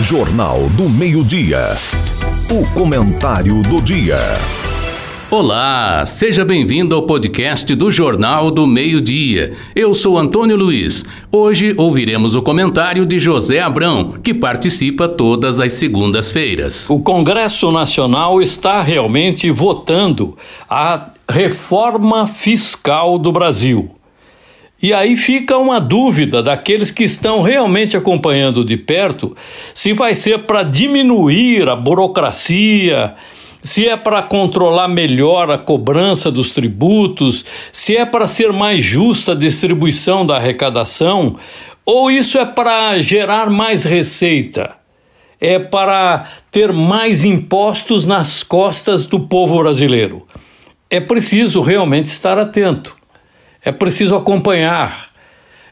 Jornal do Meio-Dia. O comentário do dia. Olá, seja bem-vindo ao podcast do Jornal do Meio-Dia. Eu sou Antônio Luiz. Hoje ouviremos o comentário de José Abrão, que participa todas as segundas-feiras. O Congresso Nacional está realmente votando a reforma fiscal do Brasil. E aí fica uma dúvida daqueles que estão realmente acompanhando de perto se vai ser para diminuir a burocracia, se é para controlar melhor a cobrança dos tributos, se é para ser mais justa a distribuição da arrecadação, ou isso é para gerar mais receita, é para ter mais impostos nas costas do povo brasileiro. É preciso realmente estar atento. É preciso acompanhar,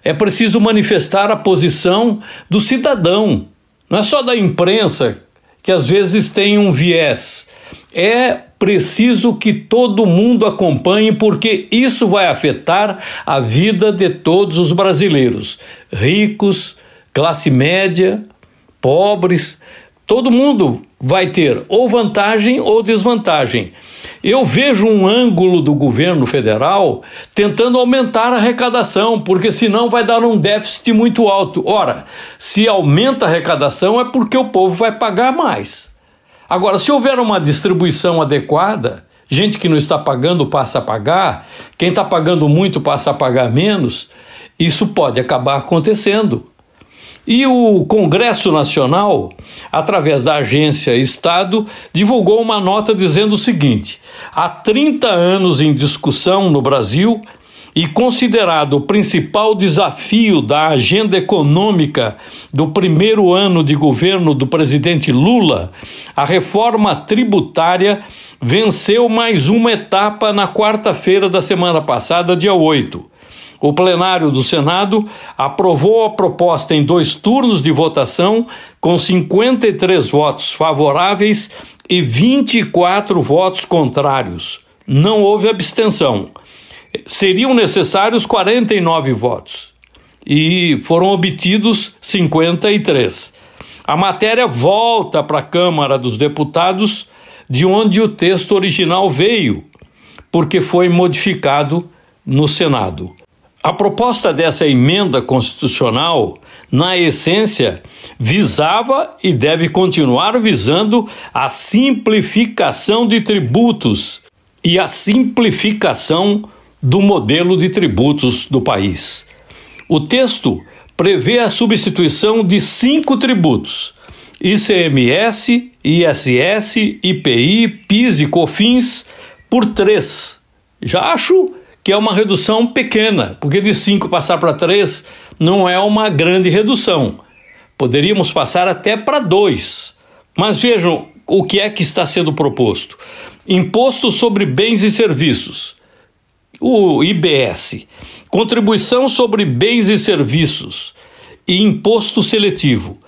é preciso manifestar a posição do cidadão, não é só da imprensa, que às vezes tem um viés. É preciso que todo mundo acompanhe, porque isso vai afetar a vida de todos os brasileiros, ricos, classe média, pobres, todo mundo vai ter ou vantagem ou desvantagem. Eu vejo um ângulo do governo federal tentando aumentar a arrecadação, porque senão vai dar um déficit muito alto. Ora, se aumenta a arrecadação é porque o povo vai pagar mais. Agora, se houver uma distribuição adequada, gente que não está pagando passa a pagar, quem está pagando muito passa a pagar menos, isso pode acabar acontecendo. E o Congresso Nacional, através da agência Estado, divulgou uma nota dizendo o seguinte: há 30 anos em discussão no Brasil e considerado o principal desafio da agenda econômica do primeiro ano de governo do presidente Lula, a reforma tributária venceu mais uma etapa na quarta-feira da semana passada, dia 8 o plenário do Senado aprovou a proposta em dois turnos de votação, com 53 votos favoráveis e 24 votos contrários. Não houve abstenção. Seriam necessários 49 votos e foram obtidos 53. A matéria volta para a Câmara dos Deputados, de onde o texto original veio, porque foi modificado no Senado. A proposta dessa emenda constitucional, na essência, visava e deve continuar visando a simplificação de tributos e a simplificação do modelo de tributos do país. O texto prevê a substituição de cinco tributos: ICMS, ISS, IPI, PIS e COFINS por três. Já acho que é uma redução pequena, porque de 5 passar para 3 não é uma grande redução. Poderíamos passar até para 2. Mas vejam o que é que está sendo proposto: imposto sobre bens e serviços, o IBS, contribuição sobre bens e serviços e imposto seletivo.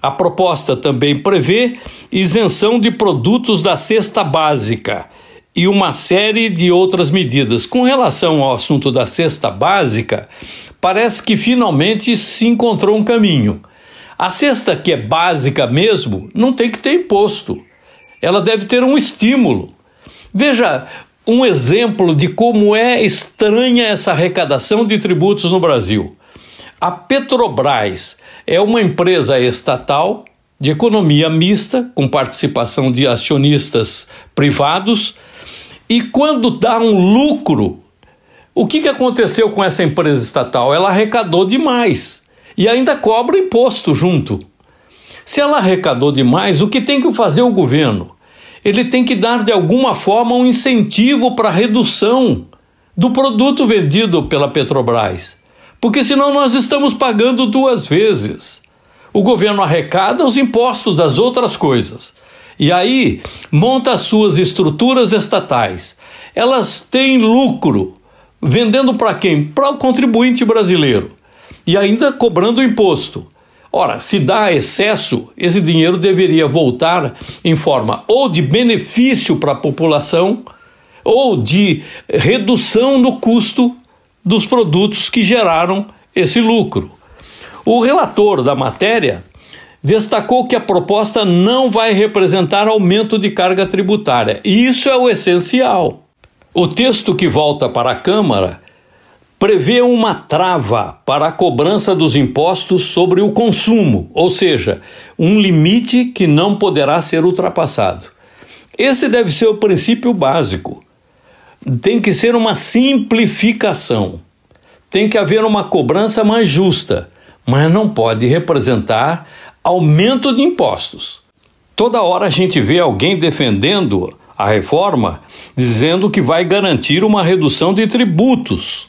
A proposta também prevê isenção de produtos da cesta básica e uma série de outras medidas. Com relação ao assunto da cesta básica, parece que finalmente se encontrou um caminho. A cesta que é básica mesmo não tem que ter imposto. Ela deve ter um estímulo. Veja um exemplo de como é estranha essa arrecadação de tributos no Brasil. A Petrobras é uma empresa estatal de economia mista, com participação de acionistas privados, e quando dá um lucro, o que, que aconteceu com essa empresa estatal? Ela arrecadou demais e ainda cobra imposto junto. Se ela arrecadou demais, o que tem que fazer o governo? Ele tem que dar de alguma forma um incentivo para a redução do produto vendido pela Petrobras. Porque senão nós estamos pagando duas vezes. O governo arrecada os impostos das outras coisas e aí monta as suas estruturas estatais. Elas têm lucro, vendendo para quem? Para o contribuinte brasileiro. E ainda cobrando imposto. Ora, se dá excesso, esse dinheiro deveria voltar em forma ou de benefício para a população ou de redução no custo dos produtos que geraram esse lucro. O relator da matéria destacou que a proposta não vai representar aumento de carga tributária. E isso é o essencial. O texto que volta para a Câmara prevê uma trava para a cobrança dos impostos sobre o consumo, ou seja, um limite que não poderá ser ultrapassado. Esse deve ser o princípio básico. Tem que ser uma simplificação. Tem que haver uma cobrança mais justa, mas não pode representar aumento de impostos. Toda hora a gente vê alguém defendendo a reforma dizendo que vai garantir uma redução de tributos.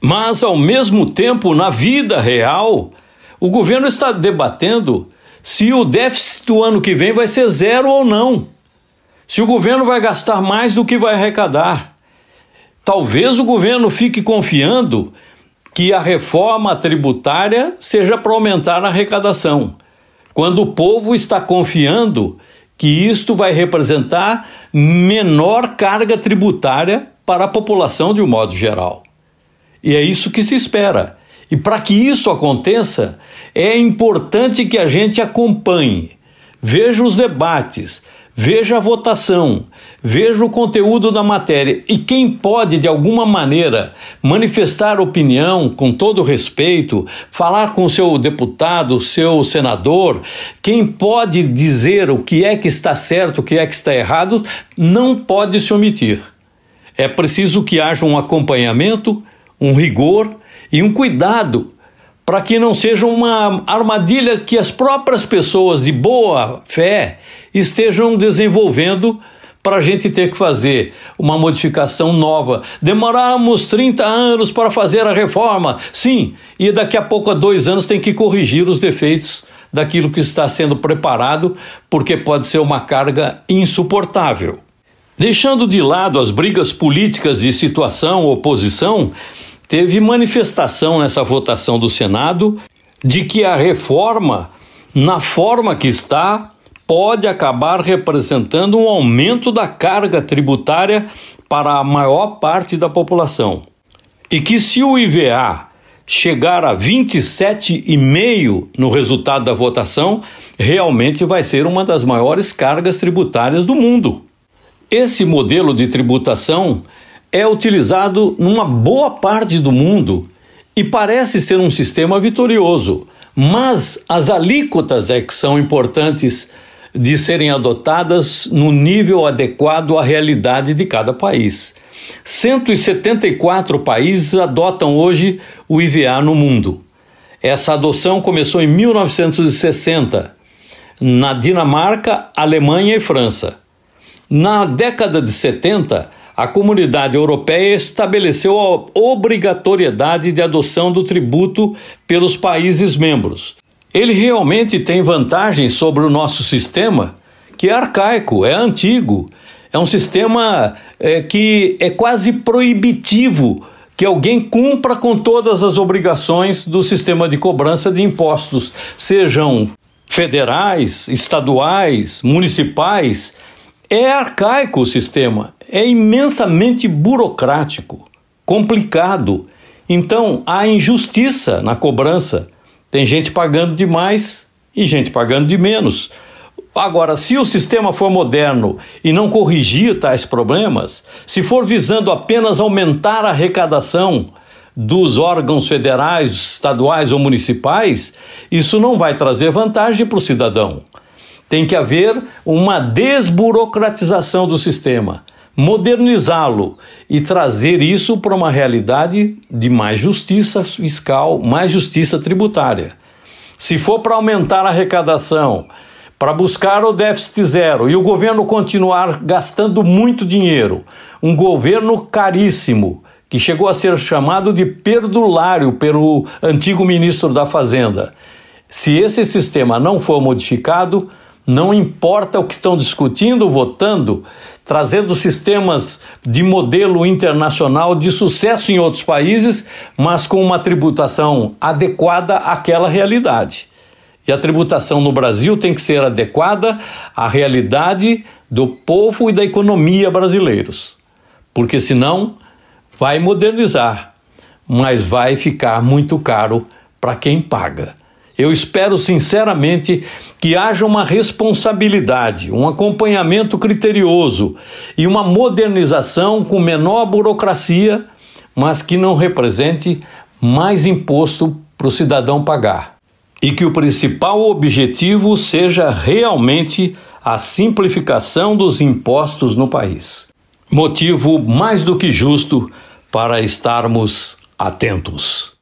Mas, ao mesmo tempo, na vida real, o governo está debatendo se o déficit do ano que vem vai ser zero ou não. Se o governo vai gastar mais do que vai arrecadar. Talvez o governo fique confiando que a reforma tributária seja para aumentar a arrecadação, quando o povo está confiando que isto vai representar menor carga tributária para a população de um modo geral. E é isso que se espera. E para que isso aconteça, é importante que a gente acompanhe, veja os debates, veja a votação, veja o conteúdo da matéria. E quem pode, de alguma maneira, manifestar opinião com todo respeito, falar com seu deputado, seu senador, quem pode dizer o que é que está certo, o que é que está errado, não pode se omitir. É preciso que haja um acompanhamento um rigor e um cuidado para que não seja uma armadilha que as próprias pessoas de boa fé estejam desenvolvendo para a gente ter que fazer uma modificação nova. Demoramos 30 anos para fazer a reforma, sim, e daqui a pouco, a dois anos, tem que corrigir os defeitos daquilo que está sendo preparado, porque pode ser uma carga insuportável. Deixando de lado as brigas políticas de situação oposição, teve manifestação nessa votação do Senado de que a reforma, na forma que está, pode acabar representando um aumento da carga tributária para a maior parte da população. E que se o IVA chegar a 27,5 no resultado da votação, realmente vai ser uma das maiores cargas tributárias do mundo. Esse modelo de tributação é utilizado numa boa parte do mundo e parece ser um sistema vitorioso, mas as alíquotas é que são importantes de serem adotadas no nível adequado à realidade de cada país. 174 países adotam hoje o IVA no mundo. Essa adoção começou em 1960 na Dinamarca, Alemanha e França. Na década de 70, a comunidade europeia estabeleceu a obrigatoriedade de adoção do tributo pelos países membros. Ele realmente tem vantagens sobre o nosso sistema, que é arcaico, é antigo, é um sistema é, que é quase proibitivo que alguém cumpra com todas as obrigações do sistema de cobrança de impostos, sejam federais, estaduais, municipais. É arcaico o sistema é imensamente burocrático, complicado. Então há injustiça na cobrança. Tem gente pagando demais e gente pagando de menos. Agora, se o sistema for moderno e não corrigir tais problemas, se for visando apenas aumentar a arrecadação dos órgãos federais, estaduais ou municipais, isso não vai trazer vantagem para o cidadão. Tem que haver uma desburocratização do sistema modernizá-lo e trazer isso para uma realidade de mais justiça fiscal, mais justiça tributária. Se for para aumentar a arrecadação, para buscar o déficit zero e o governo continuar gastando muito dinheiro, um governo caríssimo, que chegou a ser chamado de perdulário pelo antigo ministro da Fazenda. Se esse sistema não for modificado, não importa o que estão discutindo, votando, trazendo sistemas de modelo internacional de sucesso em outros países, mas com uma tributação adequada àquela realidade. E a tributação no Brasil tem que ser adequada à realidade do povo e da economia brasileiros. Porque senão vai modernizar, mas vai ficar muito caro para quem paga. Eu espero sinceramente que haja uma responsabilidade, um acompanhamento criterioso e uma modernização com menor burocracia, mas que não represente mais imposto para o cidadão pagar. E que o principal objetivo seja realmente a simplificação dos impostos no país. Motivo mais do que justo para estarmos atentos.